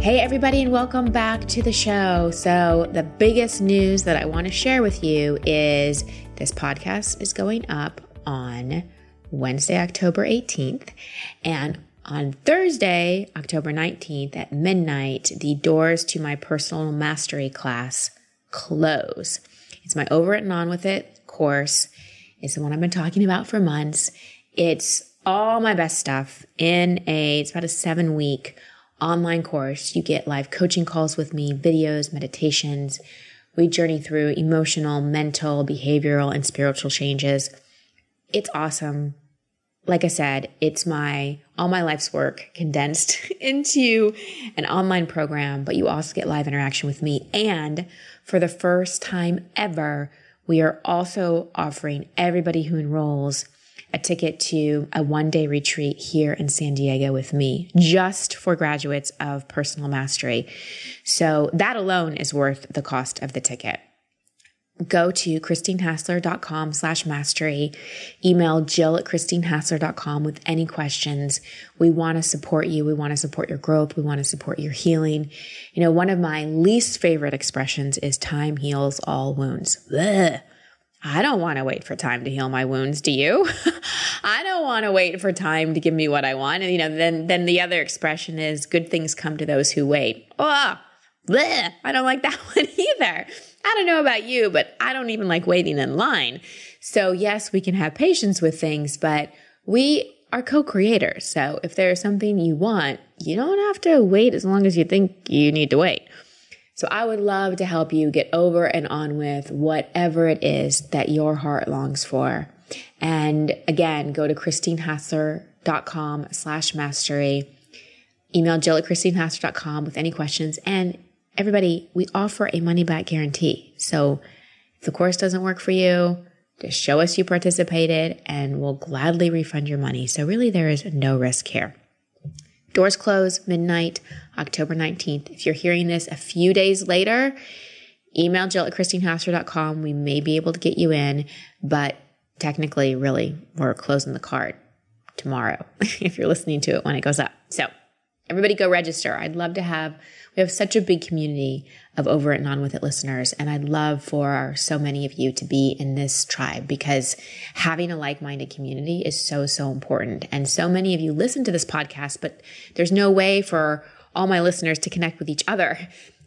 Hey, everybody, and welcome back to the show. So, the biggest news that I want to share with you is this podcast is going up on Wednesday, October 18th. And on Thursday, October 19th at midnight, the doors to my personal mastery class close. It's my Over It and On With It course. It's the one I've been talking about for months. It's all my best stuff in a, it's about a seven week online course, you get live coaching calls with me, videos, meditations. We journey through emotional, mental, behavioral, and spiritual changes. It's awesome. Like I said, it's my all my life's work condensed into an online program, but you also get live interaction with me. And for the first time ever, we are also offering everybody who enrolls a ticket to a one day retreat here in San Diego with me just for graduates of personal mastery. So that alone is worth the cost of the ticket. Go to christinehassler.com slash mastery. Email jill at christinehassler.com with any questions. We want to support you. We want to support your growth. We want to support your healing. You know, one of my least favorite expressions is time heals all wounds. I don't want to wait for time to heal my wounds. Do you? I don't want to wait for time to give me what I want. And you know, then then the other expression is good things come to those who wait. Oh, bleh, I don't like that one either. I don't know about you, but I don't even like waiting in line. So yes, we can have patience with things, but we are co-creators. So if there's something you want, you don't have to wait as long as you think you need to wait. So I would love to help you get over and on with whatever it is that your heart longs for. And again, go to christinehassler.com slash mastery. Email jill at christinehassler.com with any questions. And everybody, we offer a money back guarantee. So if the course doesn't work for you, just show us you participated and we'll gladly refund your money. So really there is no risk here. Doors close midnight, October 19th. If you're hearing this a few days later, email Jill at christinehassler.com. We may be able to get you in, but technically, really, we're closing the card tomorrow if you're listening to it when it goes up. So everybody go register. I'd love to have, we have such a big community of Over It and On With It listeners. And I'd love for so many of you to be in this tribe because having a like minded community is so, so important. And so many of you listen to this podcast, but there's no way for all my listeners to connect with each other.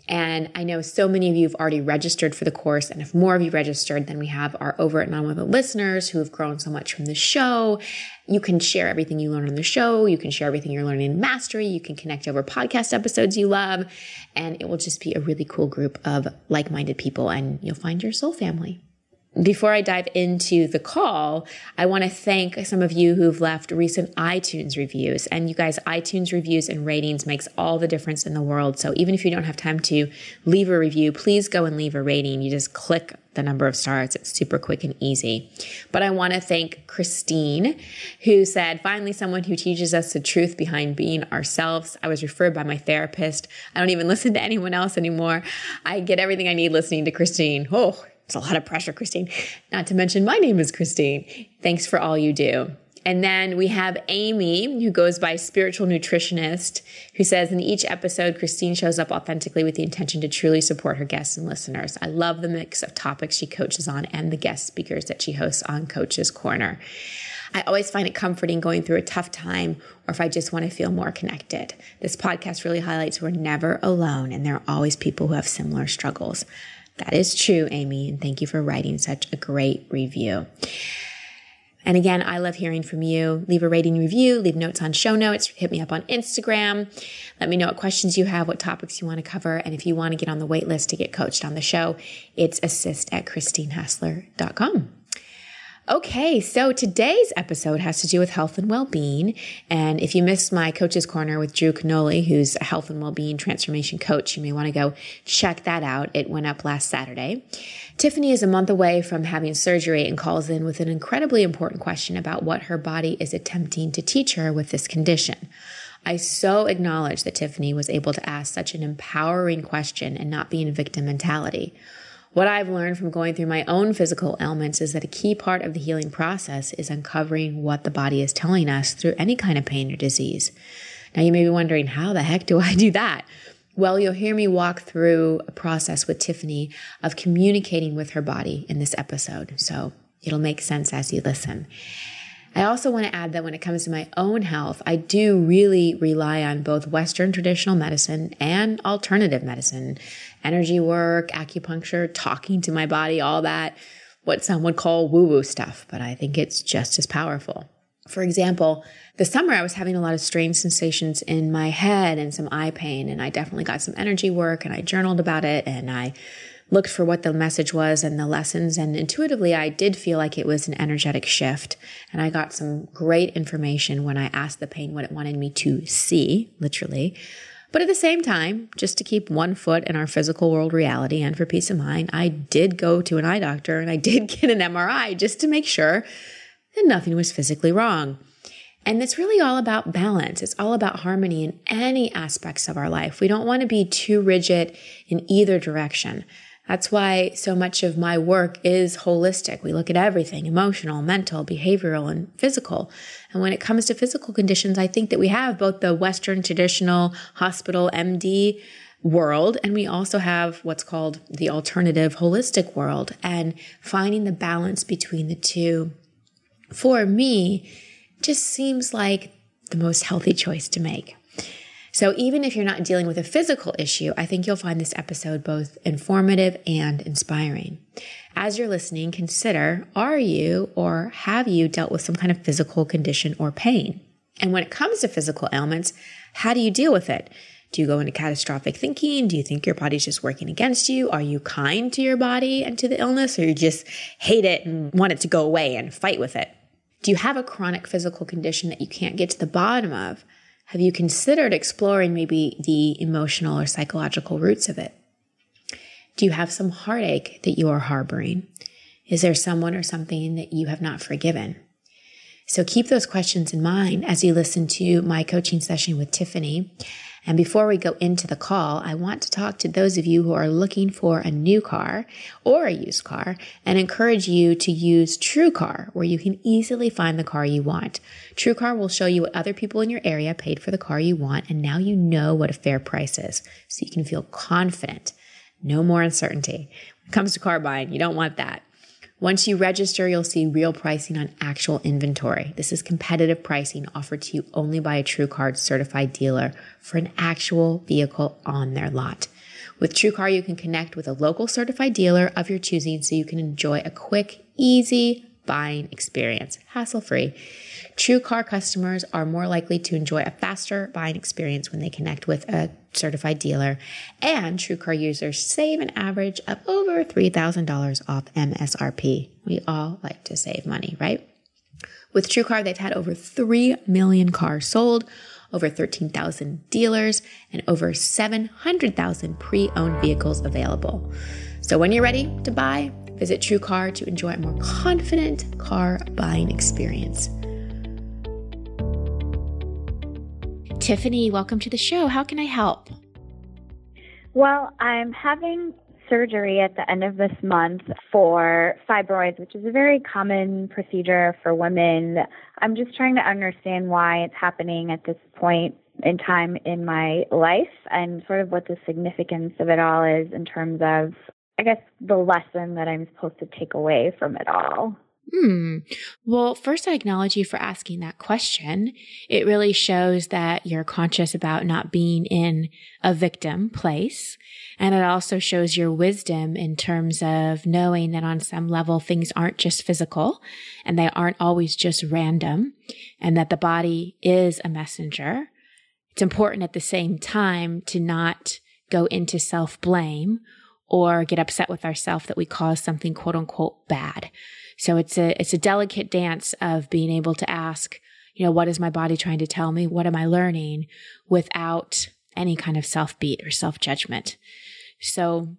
And I know so many of you have already registered for the course. And if more of you registered, then we have our Over and On listeners who have grown so much from the show. You can share everything you learn on the show. You can share everything you're learning in mastery. You can connect over podcast episodes you love. And it will just be a really cool group of like minded people, and you'll find your soul family. Before I dive into the call, I want to thank some of you who've left recent iTunes reviews. And you guys, iTunes reviews and ratings makes all the difference in the world. So even if you don't have time to leave a review, please go and leave a rating. You just click the number of stars. It's super quick and easy. But I want to thank Christine, who said, finally, someone who teaches us the truth behind being ourselves. I was referred by my therapist. I don't even listen to anyone else anymore. I get everything I need listening to Christine. Oh, it's a lot of pressure, Christine. Not to mention, my name is Christine. Thanks for all you do. And then we have Amy, who goes by Spiritual Nutritionist, who says in each episode, Christine shows up authentically with the intention to truly support her guests and listeners. I love the mix of topics she coaches on and the guest speakers that she hosts on Coach's Corner. I always find it comforting going through a tough time or if I just want to feel more connected. This podcast really highlights we're never alone and there are always people who have similar struggles. That is true, Amy, and thank you for writing such a great review. And again, I love hearing from you. Leave a rating review, leave notes on show notes, hit me up on Instagram. Let me know what questions you have, what topics you want to cover. And if you want to get on the wait list to get coached on the show, it's assist at christinehassler.com. Okay, so today's episode has to do with health and well being. And if you missed my coach's corner with Drew Canole, who's a health and well being transformation coach, you may want to go check that out. It went up last Saturday. Tiffany is a month away from having surgery and calls in with an incredibly important question about what her body is attempting to teach her with this condition. I so acknowledge that Tiffany was able to ask such an empowering question and not be in victim mentality. What I've learned from going through my own physical ailments is that a key part of the healing process is uncovering what the body is telling us through any kind of pain or disease. Now, you may be wondering, how the heck do I do that? Well, you'll hear me walk through a process with Tiffany of communicating with her body in this episode. So it'll make sense as you listen. I also want to add that when it comes to my own health, I do really rely on both Western traditional medicine and alternative medicine, energy work, acupuncture, talking to my body, all that, what some would call woo woo stuff, but I think it's just as powerful. For example, this summer I was having a lot of strange sensations in my head and some eye pain, and I definitely got some energy work and I journaled about it and I looked for what the message was and the lessons. And intuitively, I did feel like it was an energetic shift. And I got some great information when I asked the pain what it wanted me to see, literally. But at the same time, just to keep one foot in our physical world reality and for peace of mind, I did go to an eye doctor and I did get an MRI just to make sure that nothing was physically wrong. And it's really all about balance. It's all about harmony in any aspects of our life. We don't want to be too rigid in either direction. That's why so much of my work is holistic. We look at everything emotional, mental, behavioral, and physical. And when it comes to physical conditions, I think that we have both the Western traditional hospital MD world, and we also have what's called the alternative holistic world, and finding the balance between the two. For me, just seems like the most healthy choice to make. So even if you're not dealing with a physical issue, I think you'll find this episode both informative and inspiring. As you're listening, consider are you or have you dealt with some kind of physical condition or pain? And when it comes to physical ailments, how do you deal with it? Do you go into catastrophic thinking? Do you think your body's just working against you? Are you kind to your body and to the illness, or you just hate it and want it to go away and fight with it? Do you have a chronic physical condition that you can't get to the bottom of? Have you considered exploring maybe the emotional or psychological roots of it? Do you have some heartache that you are harboring? Is there someone or something that you have not forgiven? So keep those questions in mind as you listen to my coaching session with Tiffany and before we go into the call, I want to talk to those of you who are looking for a new car or a used car and encourage you to use TrueCar, where you can easily find the car you want. TrueCar will show you what other people in your area paid for the car you want, and now you know what a fair price is, so you can feel confident. No more uncertainty. When it comes to car buying, you don't want that. Once you register, you'll see real pricing on actual inventory. This is competitive pricing offered to you only by a TrueCar certified dealer for an actual vehicle on their lot. With TrueCar, you can connect with a local certified dealer of your choosing so you can enjoy a quick, easy buying experience, hassle free. TrueCar customers are more likely to enjoy a faster buying experience when they connect with a certified dealer, and TrueCar users save an average of over $3,000 off MSRP. We all like to save money, right? With TrueCar, they've had over 3 million cars sold, over 13,000 dealers, and over 700,000 pre owned vehicles available. So when you're ready to buy, visit TrueCar to enjoy a more confident car buying experience. Tiffany, welcome to the show. How can I help? Well, I'm having surgery at the end of this month for fibroids, which is a very common procedure for women. I'm just trying to understand why it's happening at this point in time in my life and sort of what the significance of it all is in terms of, I guess, the lesson that I'm supposed to take away from it all. Hmm. Well, first, I acknowledge you for asking that question. It really shows that you're conscious about not being in a victim place. And it also shows your wisdom in terms of knowing that on some level, things aren't just physical and they aren't always just random and that the body is a messenger. It's important at the same time to not go into self blame or get upset with ourselves that we caused something quote unquote bad So it's a it's a delicate dance of being able to ask, you know, what is my body trying to tell me? What am I learning without any kind of self beat or self judgment? So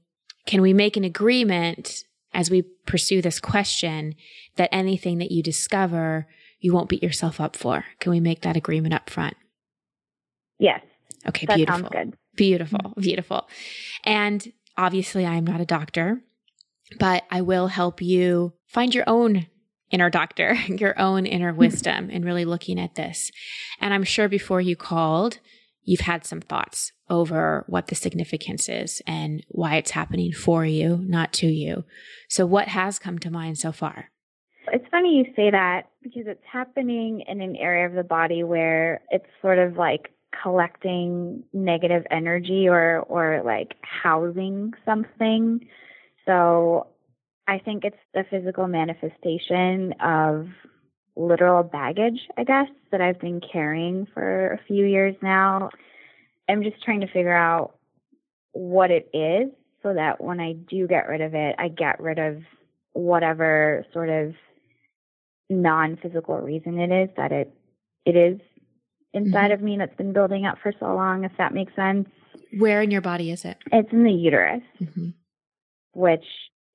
can we make an agreement as we pursue this question that anything that you discover, you won't beat yourself up for? Can we make that agreement up front? Yes. Okay, that beautiful. Sounds good. Beautiful, beautiful. And obviously, I am not a doctor, but I will help you find your own inner doctor, your own inner hmm. wisdom, and really looking at this. And I'm sure before you called, you've had some thoughts over what the significance is and why it's happening for you, not to you. So, what has come to mind so far? It's funny you say that because it's happening in an area of the body where it's sort of like collecting negative energy or or like housing something. So I think it's the physical manifestation of literal baggage, I guess, that I've been carrying for a few years now. I'm just trying to figure out what it is so that when I do get rid of it, I get rid of whatever sort of non physical reason it is that it it is inside mm-hmm. of me that's been building up for so long, if that makes sense. Where in your body is it? It's in the uterus, mm-hmm. Which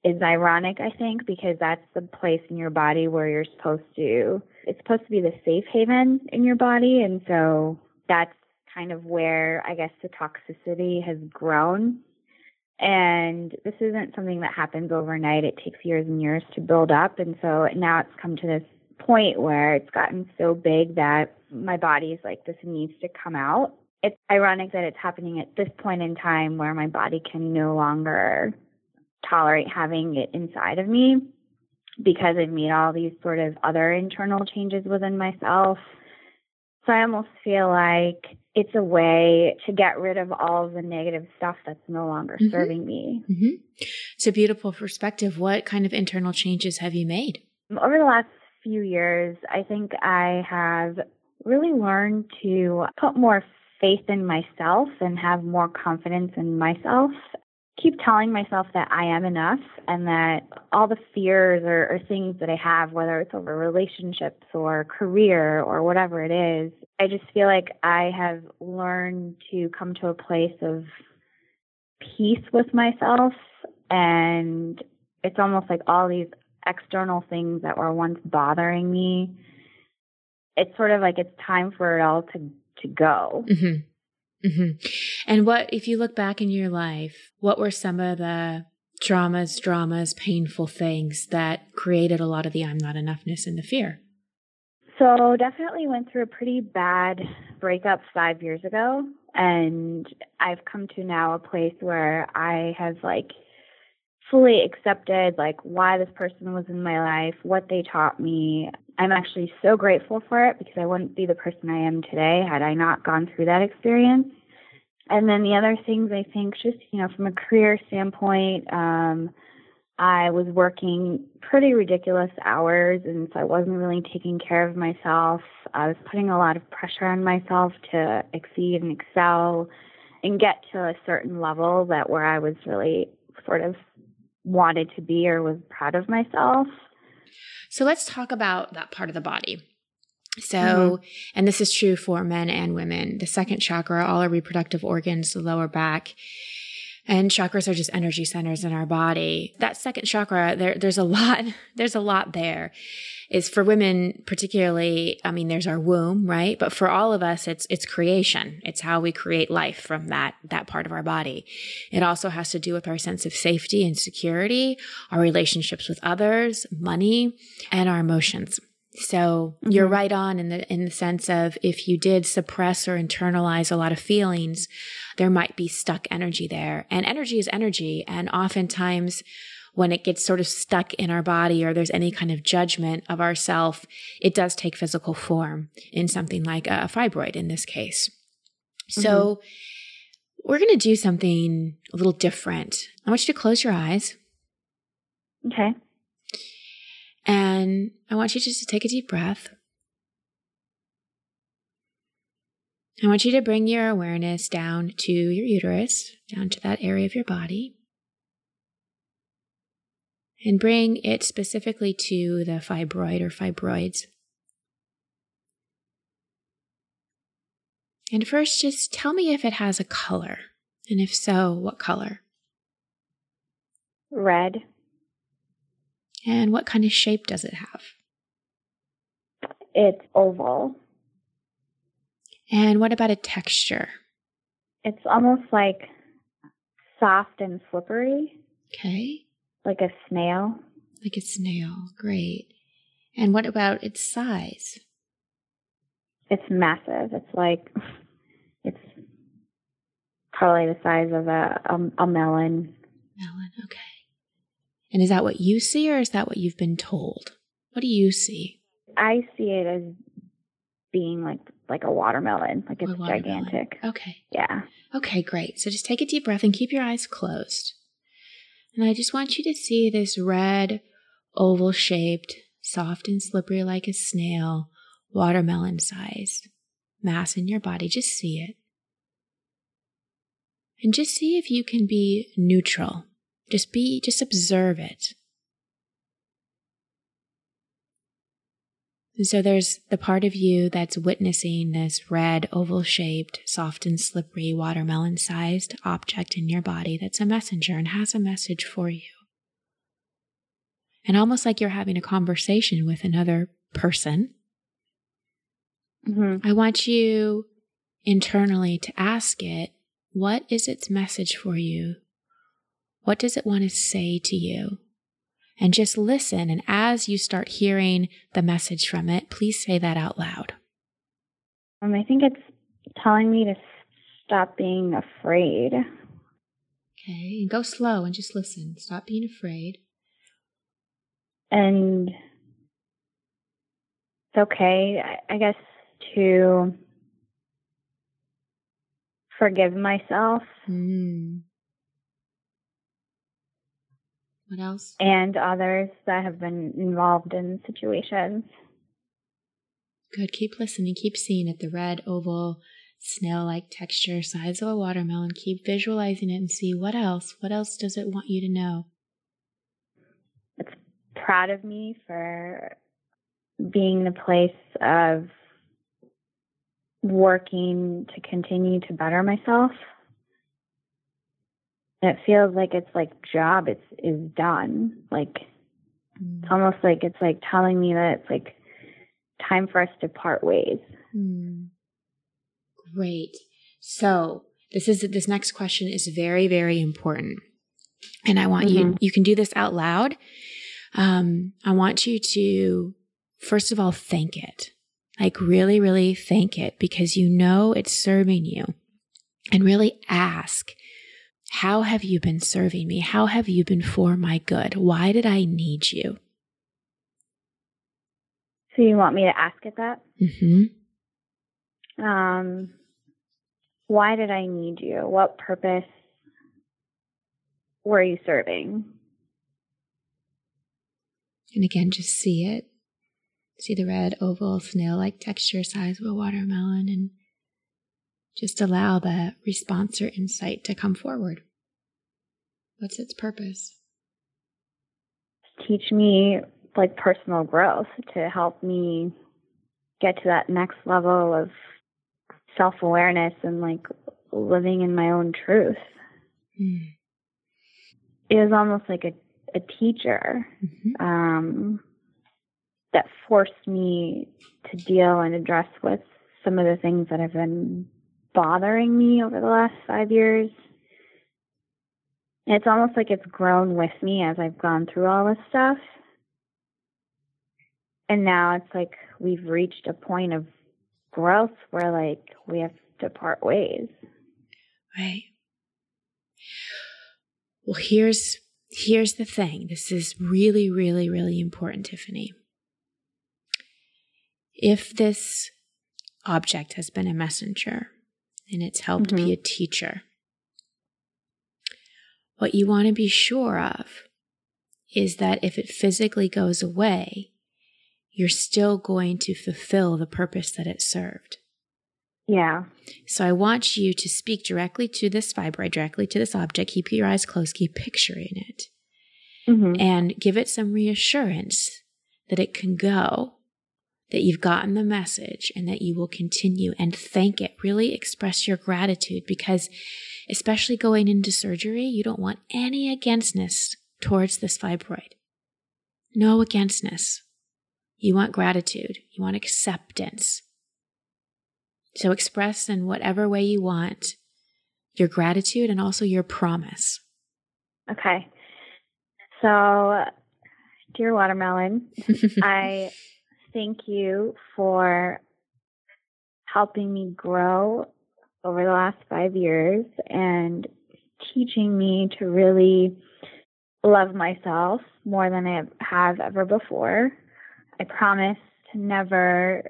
is ironic, I think, because that's the place in your body where you're supposed to, it's supposed to be the safe haven in your body. And so that's kind of where I guess the toxicity has grown. And this isn't something that happens overnight. It takes years and years to build up. And so now it's come to this point where it's gotten so big that my body is like, this needs to come out. It's ironic that it's happening at this point in time where my body can no longer tolerate having it inside of me because I've made all these sort of other internal changes within myself. So I almost feel like it's a way to get rid of all of the negative stuff that's no longer mm-hmm. serving me. Mm-hmm. It's a beautiful perspective. What kind of internal changes have you made? Over the last few years, I think I have really learned to put more faith in myself and have more confidence in myself. Keep telling myself that I am enough and that all the fears or, or things that I have, whether it's over relationships or career or whatever it is, I just feel like I have learned to come to a place of peace with myself and it's almost like all these external things that were once bothering me it's sort of like it's time for it all to to go mm-hmm. Mm-hmm. and what if you look back in your life what were some of the traumas dramas painful things that created a lot of the i'm not enoughness and the fear so definitely went through a pretty bad breakup five years ago and i've come to now a place where i have like fully accepted like why this person was in my life, what they taught me. I'm actually so grateful for it because I wouldn't be the person I am today had I not gone through that experience. And then the other things I think just, you know, from a career standpoint, um, I was working pretty ridiculous hours and so I wasn't really taking care of myself. I was putting a lot of pressure on myself to exceed and excel and get to a certain level that where I was really sort of wanted to be or was proud of myself. So let's talk about that part of the body. So, mm-hmm. and this is true for men and women. The second chakra, all our reproductive organs, the lower back, and chakras are just energy centers in our body. That second chakra, there, there's a lot, there's a lot there. Is for women particularly i mean there's our womb right? But for all of us it's it's creation. It's how we create life from that that part of our body. It also has to do with our sense of safety and security our relationships with others money and our emotions so mm-hmm. you're right on in the in the sense of if you did suppress or internalize a lot of feelings, there might be stuck energy there. And energy is energy. And oftentimes when it gets sort of stuck in our body or there's any kind of judgment of ourself, it does take physical form in something like a fibroid in this case. Mm-hmm. So we're going to do something a little different. I want you to close your eyes. Okay. And I want you just to take a deep breath. I want you to bring your awareness down to your uterus, down to that area of your body. and bring it specifically to the fibroid or fibroids. And first, just tell me if it has a color, and if so, what color? Red. And what kind of shape does it have? It's oval. And what about a texture? It's almost like soft and slippery. Okay. Like a snail. Like a snail. Great. And what about its size? It's massive. It's like, it's probably the size of a, a, a melon. Melon, okay. And is that what you see or is that what you've been told? What do you see? I see it as being like like a watermelon, like it's gigantic. Okay. Yeah. Okay, great. So just take a deep breath and keep your eyes closed. And I just want you to see this red, oval shaped, soft and slippery like a snail, watermelon size mass in your body. Just see it. And just see if you can be neutral just be, just observe it. And so there's the part of you that's witnessing this red, oval shaped, soft and slippery, watermelon sized object in your body that's a messenger and has a message for you. And almost like you're having a conversation with another person, mm-hmm. I want you internally to ask it, what is its message for you what does it want to say to you? And just listen. And as you start hearing the message from it, please say that out loud. Um, I think it's telling me to stop being afraid. Okay, and go slow and just listen. Stop being afraid. And it's okay, I, I guess, to forgive myself. Mm. What else? And others that have been involved in situations. Good. Keep listening. Keep seeing it. The red, oval, snail like texture, size of a watermelon. Keep visualizing it and see what else. What else does it want you to know? It's proud of me for being the place of working to continue to better myself it feels like it's like job it's is done like mm. it's almost like it's like telling me that it's like time for us to part ways mm. great so this is this next question is very very important and i want mm-hmm. you you can do this out loud um i want you to first of all thank it like really really thank it because you know it's serving you and really ask how have you been serving me? How have you been for my good? Why did I need you? So you want me to ask it that? Mm-hmm. Um, why did I need you? What purpose were you serving? And again, just see it. See the red, oval, snail like texture, size of a watermelon, and just allow the response or insight to come forward. What's its purpose? Teach me like personal growth to help me get to that next level of self awareness and like living in my own truth. Mm. It was almost like a, a teacher mm-hmm. um, that forced me to deal and address with some of the things that I've been bothering me over the last five years. It's almost like it's grown with me as I've gone through all this stuff. And now it's like we've reached a point of growth where like we have to part ways. Right. Well, here's here's the thing. This is really really really important, Tiffany. If this object has been a messenger and it's helped mm-hmm. be a teacher. What you want to be sure of is that if it physically goes away, you're still going to fulfill the purpose that it served. Yeah. So I want you to speak directly to this fibroid, directly to this object. Keep your eyes closed, keep picturing it. mm-hmm. and give it some reassurance that it can go, that you've gotten the message and that you will continue and thank it. Really express your gratitude because, especially going into surgery, you don't want any againstness towards this fibroid. No againstness. You want gratitude. You want acceptance. So express in whatever way you want your gratitude and also your promise. Okay. So, dear watermelon, I thank you for helping me grow over the last five years and teaching me to really love myself more than I have ever before. I promise to never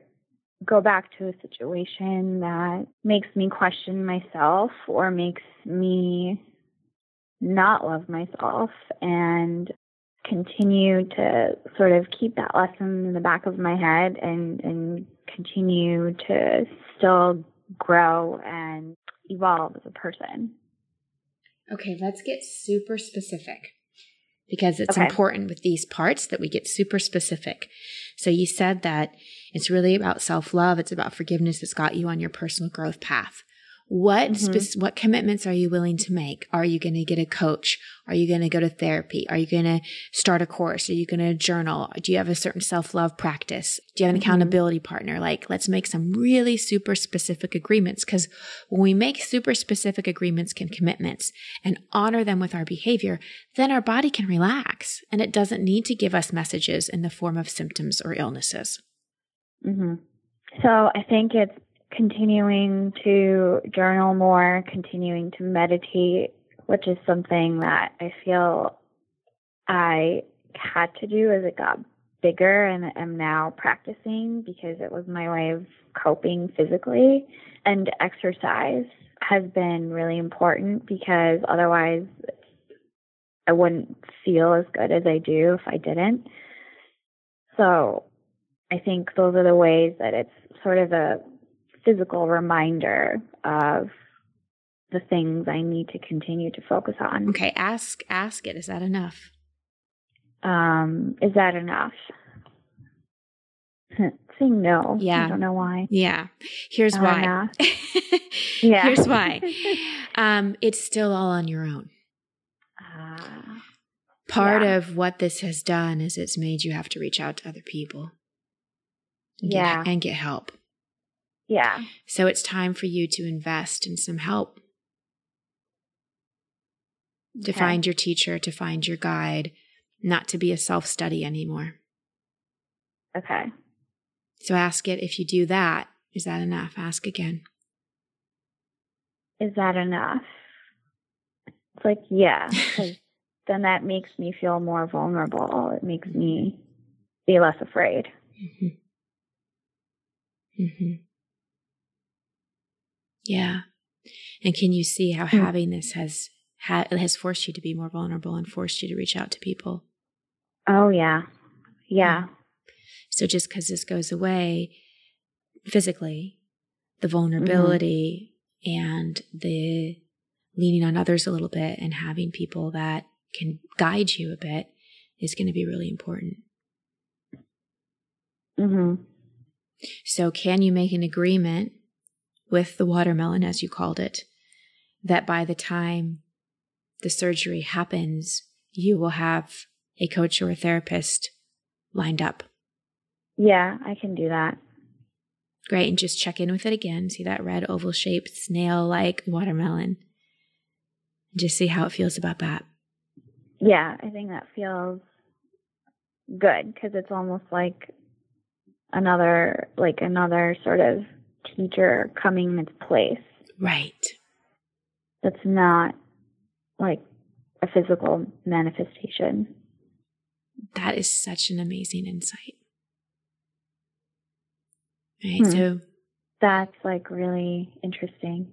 go back to a situation that makes me question myself or makes me not love myself and continue to sort of keep that lesson in the back of my head and and continue to still grow and evolve as a person. Okay, let's get super specific because it's okay. important with these parts that we get super specific. So you said that it's really about self love. It's about forgiveness. It's got you on your personal growth path. What mm-hmm. spe- what commitments are you willing to make? Are you going to get a coach? Are you going to go to therapy? Are you going to start a course? Are you going to journal? Do you have a certain self-love practice? Do you have an mm-hmm. accountability partner? Like, let's make some really super specific agreements cuz when we make super specific agreements and commitments and honor them with our behavior, then our body can relax and it doesn't need to give us messages in the form of symptoms or illnesses. Mm-hmm. So I think it's continuing to journal more, continuing to meditate, which is something that I feel I had to do as it got bigger and am now practicing because it was my way of coping physically. And exercise has been really important because otherwise I wouldn't feel as good as I do if I didn't. So I think those are the ways that it's sort of a physical reminder of the things I need to continue to focus on. Okay, ask ask it. Is that enough? Um, is that enough? Saying no. Yeah. I don't know why. Yeah. Here's uh, why. yeah. Here's why. Um, it's still all on your own. Uh, Part yeah. of what this has done is it's made you have to reach out to other people. And yeah. Get, and get help. Yeah. So it's time for you to invest in some help. To find your teacher, to find your guide, not to be a self study anymore. Okay. So ask it if you do that, is that enough? Ask again. Is that enough? It's like, yeah, then that makes me feel more vulnerable. It makes me be less afraid. Mm-hmm. Mm-hmm. Yeah. And can you see how mm. having this has ha- has forced you to be more vulnerable and forced you to reach out to people? Oh yeah. Yeah. So just because this goes away physically, the vulnerability mm-hmm. and the leaning on others a little bit and having people that can guide you a bit is going to be really important. Mm-hmm. So, can you make an agreement with the watermelon, as you called it, that by the time the surgery happens, you will have a coach or a therapist lined up. Yeah, I can do that. Great. And just check in with it again. See that red oval shaped snail like watermelon. Just see how it feels about that. Yeah, I think that feels good because it's almost like another, like another sort of teacher coming into place. Right. That's not like a physical manifestation. That is such an amazing insight. Right. Hmm. So that's like really interesting.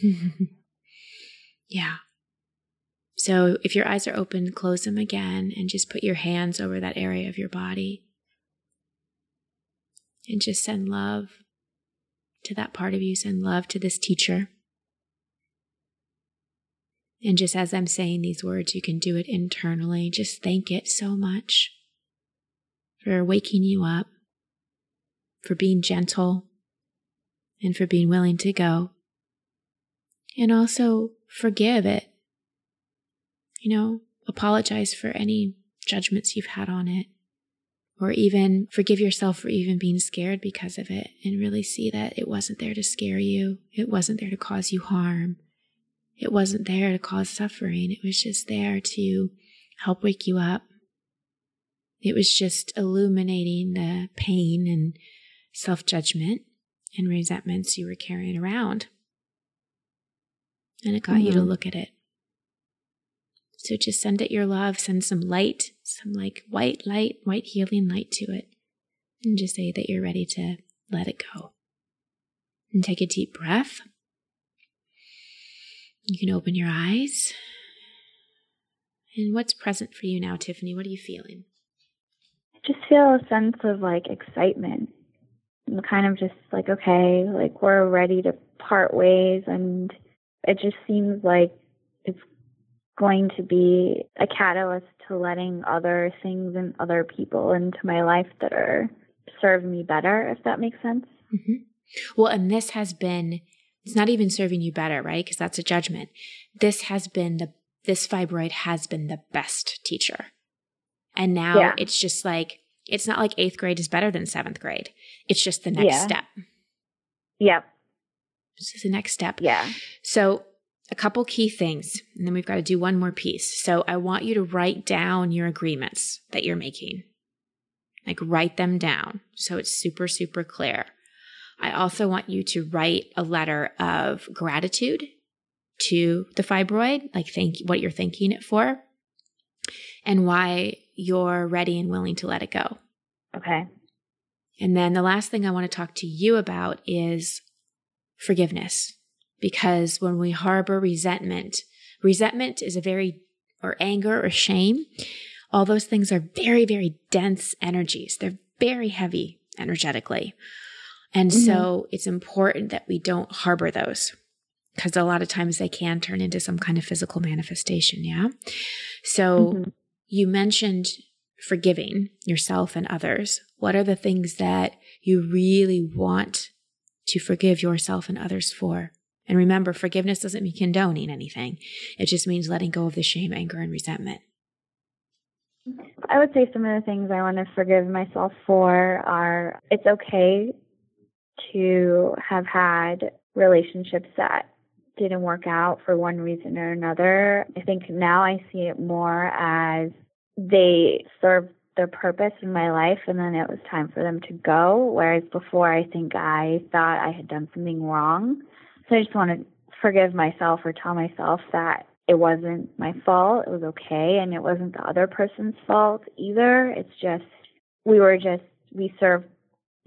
yeah. So if your eyes are open, close them again and just put your hands over that area of your body. And just send love to that part of you, send love to this teacher. And just as I'm saying these words, you can do it internally. Just thank it so much for waking you up, for being gentle, and for being willing to go. And also forgive it. You know, apologize for any judgments you've had on it. Or even forgive yourself for even being scared because of it and really see that it wasn't there to scare you. It wasn't there to cause you harm. It wasn't there to cause suffering. It was just there to help wake you up. It was just illuminating the pain and self judgment and resentments you were carrying around. And it got mm-hmm. you to mm-hmm. look at it. So just send it your love, send some light, some like white light, white healing light to it. And just say that you're ready to let it go. And take a deep breath. You can open your eyes. And what's present for you now, Tiffany? What are you feeling? I just feel a sense of like excitement. I'm kind of just like, okay, like we're ready to part ways. And it just seems like it's going to be a catalyst to letting other things and other people into my life that are serve me better, if that makes sense. Mm-hmm. Well, and this has been it's not even serving you better, right? Because that's a judgment. This has been the, this fibroid has been the best teacher. And now yeah. it's just like, it's not like eighth grade is better than seventh grade. It's just the next yeah. step. Yep. This is the next step. Yeah. So a couple key things, and then we've got to do one more piece. So I want you to write down your agreements that you're making. Like write them down so it's super, super clear. I also want you to write a letter of gratitude to the fibroid, like thank what you're thanking it for and why you're ready and willing to let it go. Okay. And then the last thing I want to talk to you about is forgiveness. Because when we harbor resentment, resentment is a very, or anger or shame, all those things are very, very dense energies. They're very heavy energetically. And mm-hmm. so it's important that we don't harbor those because a lot of times they can turn into some kind of physical manifestation. Yeah. So mm-hmm. you mentioned forgiving yourself and others. What are the things that you really want to forgive yourself and others for? And remember, forgiveness doesn't mean condoning anything. It just means letting go of the shame, anger, and resentment. I would say some of the things I want to forgive myself for are it's okay to have had relationships that didn't work out for one reason or another. I think now I see it more as they served their purpose in my life and then it was time for them to go. Whereas before, I think I thought I had done something wrong. So I just want to forgive myself or tell myself that it wasn't my fault. It was okay. And it wasn't the other person's fault either. It's just, we were just, we served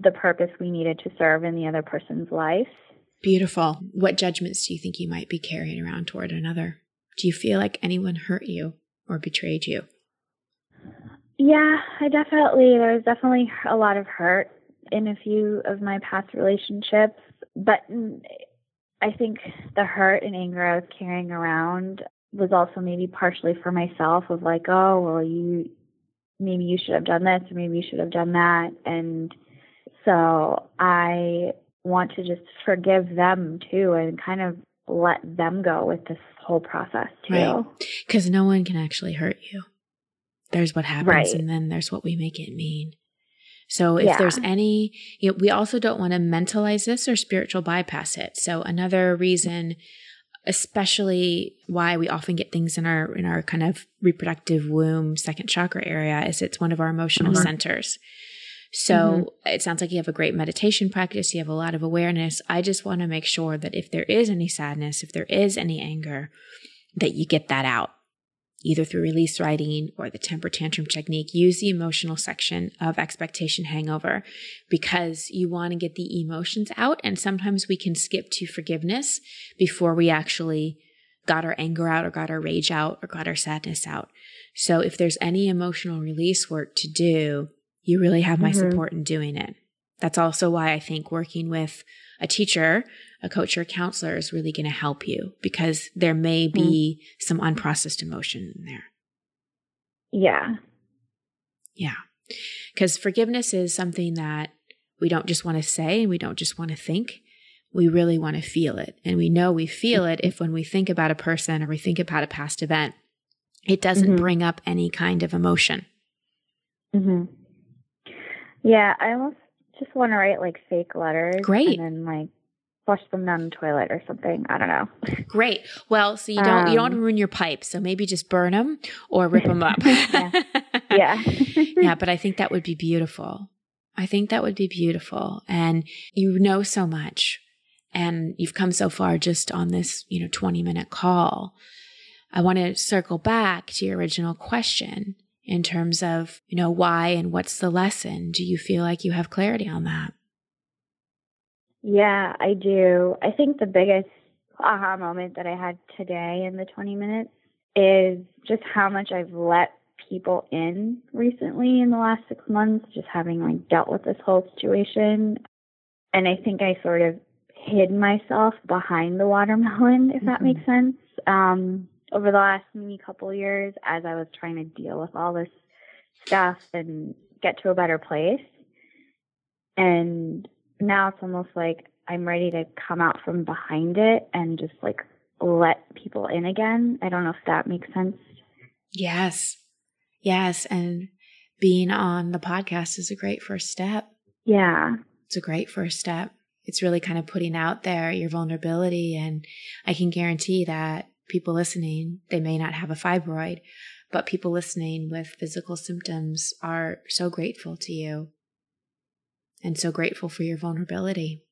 the purpose we needed to serve in the other person's life. Beautiful. What judgments do you think you might be carrying around toward another? Do you feel like anyone hurt you or betrayed you? Yeah, I definitely, there's definitely a lot of hurt in a few of my past relationships, but I think the hurt and anger I was carrying around was also maybe partially for myself of like, oh, well, you, maybe you should have done this or maybe you should have done that. And so I want to just forgive them too and kind of let them go with this whole process too. Right. Because no one can actually hurt you. There's what happens right. and then there's what we make it mean. So if yeah. there's any, you know, we also don't want to mentalize this or spiritual bypass it. So another reason especially why we often get things in our in our kind of reproductive womb second chakra area is it's one of our emotional mm-hmm. centers. So mm-hmm. it sounds like you have a great meditation practice. You have a lot of awareness. I just want to make sure that if there is any sadness, if there is any anger, that you get that out either through release writing or the temper tantrum technique. Use the emotional section of expectation hangover because you want to get the emotions out. And sometimes we can skip to forgiveness before we actually got our anger out or got our rage out or got our sadness out. So if there's any emotional release work to do, you really have my mm-hmm. support in doing it. That's also why I think working with a teacher, a coach or a counselor is really going to help you because there may be mm. some unprocessed emotion in there. Yeah. Yeah. Because forgiveness is something that we don't just want to say and we don't just want to think. We really want to feel it. And we know we feel it if when we think about a person or we think about a past event, it doesn't mm-hmm. bring up any kind of emotion. Mhm. Yeah, I almost just want to write like fake letters. Great. And then like flush them down the toilet or something. I don't know. Great. Well, so you don't um, you don't to ruin your pipes, so maybe just burn them or rip them up. yeah. Yeah. yeah, but I think that would be beautiful. I think that would be beautiful. And you know so much and you've come so far just on this, you know, 20 minute call. I want to circle back to your original question in terms of, you know, why and what's the lesson? Do you feel like you have clarity on that? Yeah, I do. I think the biggest aha moment that I had today in the 20 minutes is just how much I've let people in recently in the last six months, just having like dealt with this whole situation. And I think I sort of hid myself behind the watermelon, if mm-hmm. that makes sense. Um, over the last maybe couple years, as I was trying to deal with all this stuff and get to a better place. And now it's almost like I'm ready to come out from behind it and just like let people in again. I don't know if that makes sense. Yes. Yes. And being on the podcast is a great first step. Yeah. It's a great first step. It's really kind of putting out there your vulnerability. And I can guarantee that people listening, they may not have a fibroid, but people listening with physical symptoms are so grateful to you and so grateful for your vulnerability.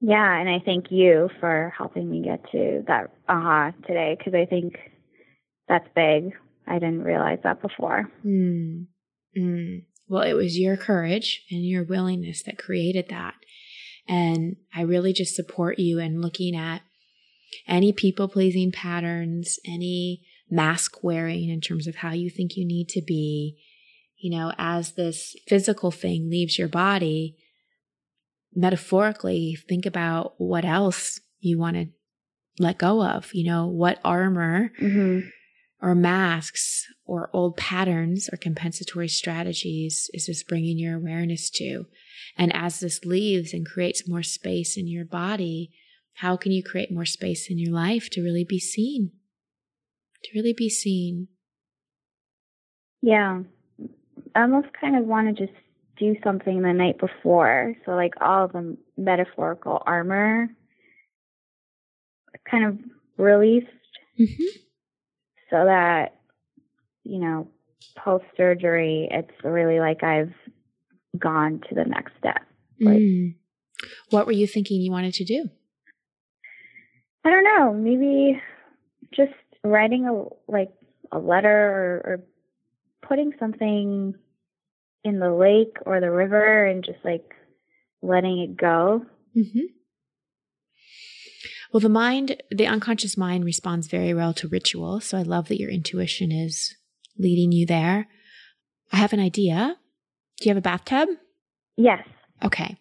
Yeah, and I thank you for helping me get to that aha uh-huh today because I think that's big. I didn't realize that before. Mm. Mm. Well, it was your courage and your willingness that created that. And I really just support you in looking at any people pleasing patterns, any mask wearing in terms of how you think you need to be, you know, as this physical thing leaves your body, metaphorically, think about what else you want to let go of. You know, what armor mm-hmm. or masks or old patterns or compensatory strategies is this bringing your awareness to? And as this leaves and creates more space in your body, how can you create more space in your life to really be seen? To really be seen. Yeah. I almost kind of want to just do something the night before. So, like all the metaphorical armor kind of released mm-hmm. so that, you know, post surgery, it's really like I've gone to the next step. Like, mm. What were you thinking you wanted to do? I don't know, maybe just writing a like a letter or, or putting something in the lake or the river and just like letting it go. Mm-hmm. Well, the mind, the unconscious mind responds very well to ritual. So I love that your intuition is leading you there. I have an idea. Do you have a bathtub? Yes. Okay.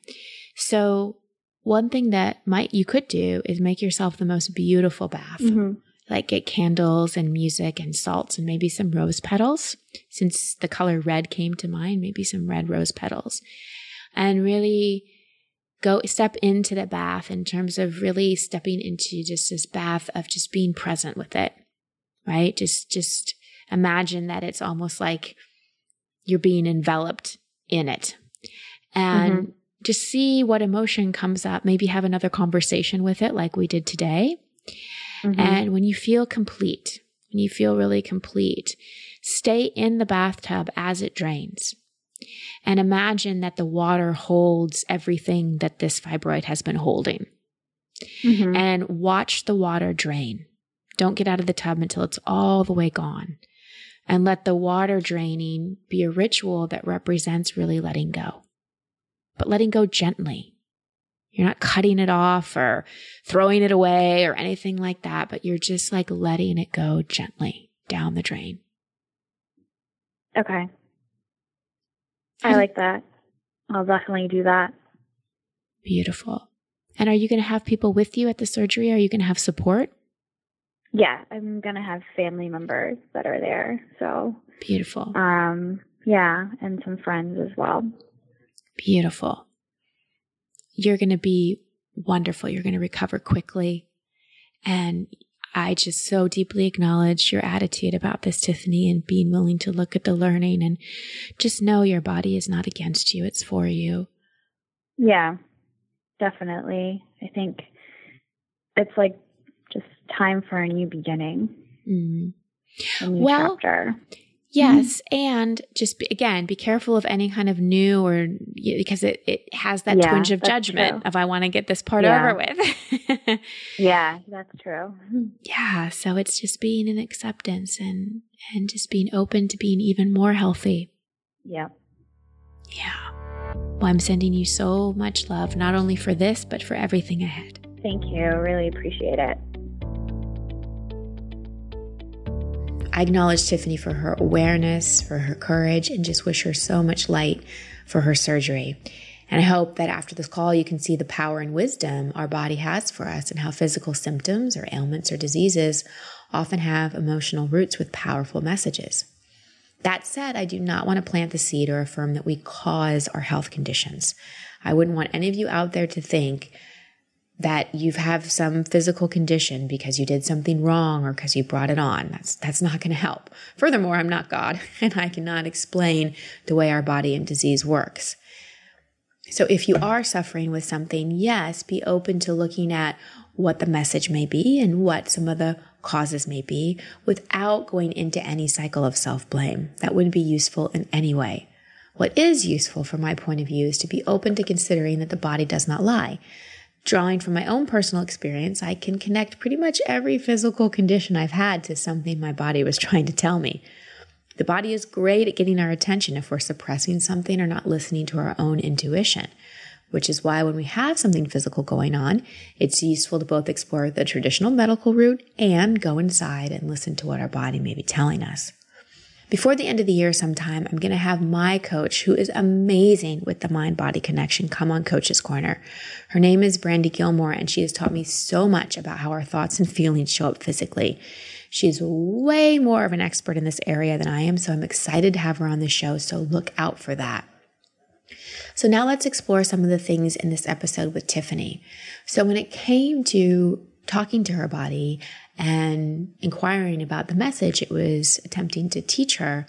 So one thing that might you could do is make yourself the most beautiful bath. Mm-hmm like get candles and music and salts and maybe some rose petals. Since the color red came to mind, maybe some red rose petals. And really go step into the bath in terms of really stepping into just this bath of just being present with it. Right? Just just imagine that it's almost like you're being enveloped in it. And mm-hmm. just see what emotion comes up. Maybe have another conversation with it like we did today Mm-hmm. And when you feel complete, when you feel really complete, stay in the bathtub as it drains. And imagine that the water holds everything that this fibroid has been holding. Mm-hmm. And watch the water drain. Don't get out of the tub until it's all the way gone. And let the water draining be a ritual that represents really letting go, but letting go gently. You're not cutting it off or throwing it away or anything like that, but you're just like letting it go gently down the drain. Okay. I like that. I'll definitely do that. Beautiful. And are you going to have people with you at the surgery? Are you going to have support? Yeah, I'm going to have family members that are there. So beautiful. Um, yeah, and some friends as well. Beautiful. You're going to be wonderful. You're going to recover quickly. And I just so deeply acknowledge your attitude about this, Tiffany, and being willing to look at the learning and just know your body is not against you, it's for you. Yeah, definitely. I think it's like just time for a new beginning. Mm. A new well, chapter. Yes, mm-hmm. and just be, again, be careful of any kind of new or because it it has that yeah, twinge of judgment true. of I want to get this part yeah. over with. yeah, that's true. Yeah, so it's just being in acceptance and and just being open to being even more healthy. Yeah. Yeah. Well, I'm sending you so much love, not only for this, but for everything ahead. Thank you. Really appreciate it. I acknowledge Tiffany for her awareness, for her courage, and just wish her so much light for her surgery. And I hope that after this call, you can see the power and wisdom our body has for us and how physical symptoms or ailments or diseases often have emotional roots with powerful messages. That said, I do not want to plant the seed or affirm that we cause our health conditions. I wouldn't want any of you out there to think that you have some physical condition because you did something wrong or because you brought it on. That's that's not going to help. Furthermore, I'm not God and I cannot explain the way our body and disease works. So if you are suffering with something, yes, be open to looking at what the message may be and what some of the causes may be without going into any cycle of self-blame. That wouldn't be useful in any way. What is useful from my point of view is to be open to considering that the body does not lie drawing from my own personal experience, I can connect pretty much every physical condition I've had to something my body was trying to tell me. The body is great at getting our attention if we're suppressing something or not listening to our own intuition, which is why when we have something physical going on, it's useful to both explore the traditional medical route and go inside and listen to what our body may be telling us. Before the end of the year, sometime, I'm going to have my coach, who is amazing with the mind body connection, come on Coach's Corner. Her name is Brandy Gilmore, and she has taught me so much about how our thoughts and feelings show up physically. She's way more of an expert in this area than I am, so I'm excited to have her on the show, so look out for that. So now let's explore some of the things in this episode with Tiffany. So when it came to talking to her body and inquiring about the message it was attempting to teach her,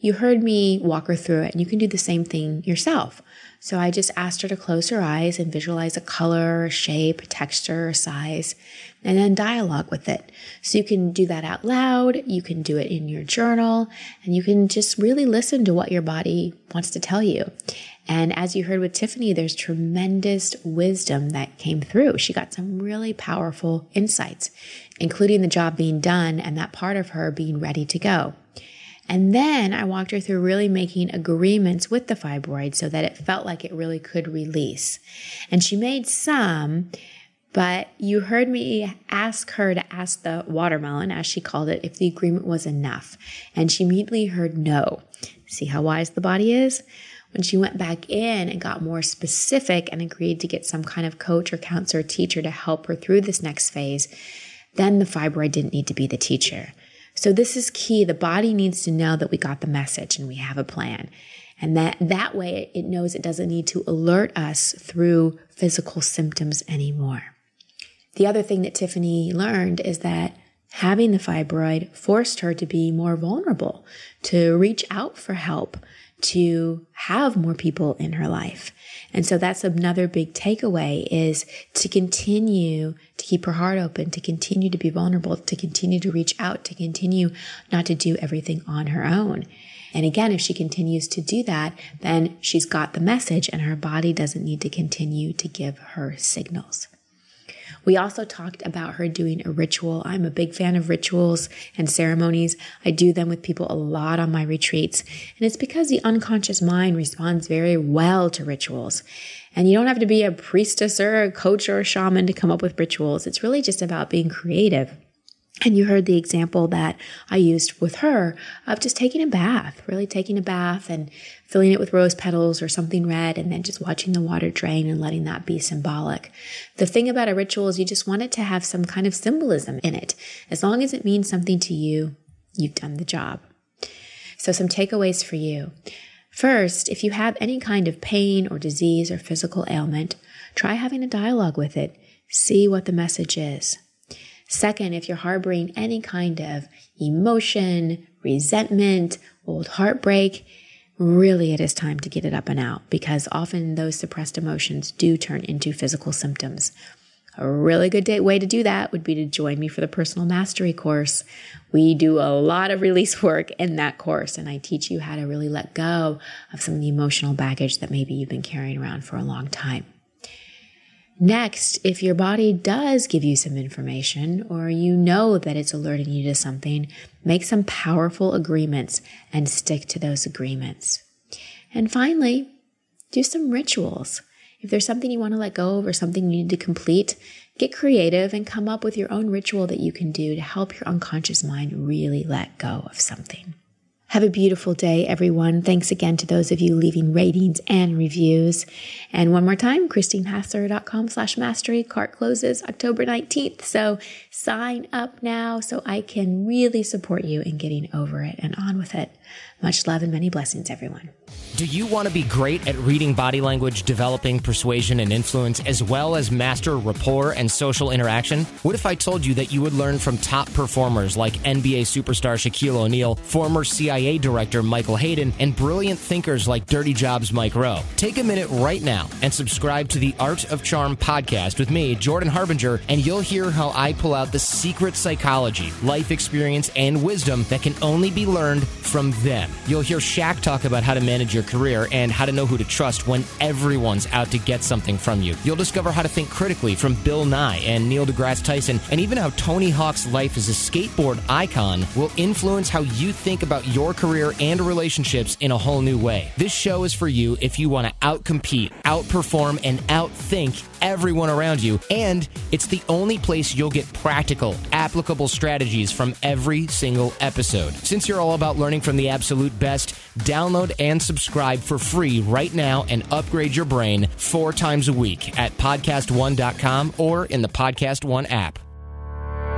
you heard me walk her through it, and you can do the same thing yourself. So I just asked her to close her eyes and visualize a color, a shape, a texture, a size, and then dialogue with it. So you can do that out loud, you can do it in your journal, and you can just really listen to what your body wants to tell you. And as you heard with Tiffany, there's tremendous wisdom that came through. She got some really powerful insights, including the job being done and that part of her being ready to go. And then I walked her through really making agreements with the fibroid so that it felt like it really could release. And she made some, but you heard me ask her to ask the watermelon, as she called it, if the agreement was enough. And she immediately heard no. See how wise the body is? When she went back in and got more specific and agreed to get some kind of coach or counselor or teacher to help her through this next phase, then the fibroid didn't need to be the teacher. So this is key. The body needs to know that we got the message and we have a plan. And that, that way it knows it doesn't need to alert us through physical symptoms anymore. The other thing that Tiffany learned is that having the fibroid forced her to be more vulnerable, to reach out for help, to have more people in her life. And so that's another big takeaway is to continue to keep her heart open, to continue to be vulnerable, to continue to reach out, to continue not to do everything on her own. And again, if she continues to do that, then she's got the message and her body doesn't need to continue to give her signals. We also talked about her doing a ritual. I'm a big fan of rituals and ceremonies. I do them with people a lot on my retreats. And it's because the unconscious mind responds very well to rituals. And you don't have to be a priestess or a coach or a shaman to come up with rituals. It's really just about being creative And you heard the example that I used with her of just taking a bath, really taking a bath and filling it with rose petals or something red, and then just watching the water drain and letting that be symbolic. The thing about a ritual is you just want it to have some kind of symbolism in it. As long as it means something to you, you've done the job. So, some takeaways for you. First, if you have any kind of pain or disease or physical ailment, try having a dialogue with it. See what the message is. Second, if you're harboring any kind of emotion, resentment, old heartbreak, really it is time to get it up and out because often those suppressed emotions do turn into physical symptoms. A really good day, way to do that would be to join me for the personal mastery course. We do a lot of release work in that course, and I teach you how to really let go of some of the emotional baggage that maybe you've been carrying around for a long time. Next, if your body does give you some information or you know that it's alerting you to something, make some powerful agreements and stick to those agreements. And finally, do some rituals. If there's something you want to let go of or something you need to complete, get creative and come up with your own ritual that you can do to help your unconscious mind really let go of something. Have a beautiful day, everyone. Thanks again to those of you leaving ratings and reviews. And one more time, christinehassler.com slash mastery. Cart closes October 19th. So sign up now so I can really support you in getting over it and on with it. Much love and many blessings, everyone. Do you want to be great at reading body language, developing persuasion and influence, as well as master rapport and social interaction? What if I told you that you would learn from top performers like NBA superstar Shaquille O'Neal, former CIA director Michael Hayden, and brilliant thinkers like Dirty Jobs Mike Rowe? Take a minute right now and subscribe to the Art of Charm podcast with me, Jordan Harbinger, and you'll hear how I pull out the secret psychology, life experience, and wisdom that can only be learned from them. You'll hear Shaq talk about how to manage your career and how to know who to trust when everyone's out to get something from you. You'll discover how to think critically from Bill Nye and Neil deGrasse Tyson, and even how Tony Hawk's life as a skateboard icon will influence how you think about your career and relationships in a whole new way. This show is for you if you want to outcompete, outperform, and outthink everyone around you, and it's the only place you'll get practical, applicable strategies from every single episode. Since you're all about learning from the absolute best, download and subscribe for free right now and upgrade your brain four times a week at podcastone.com or in the Podcast One app.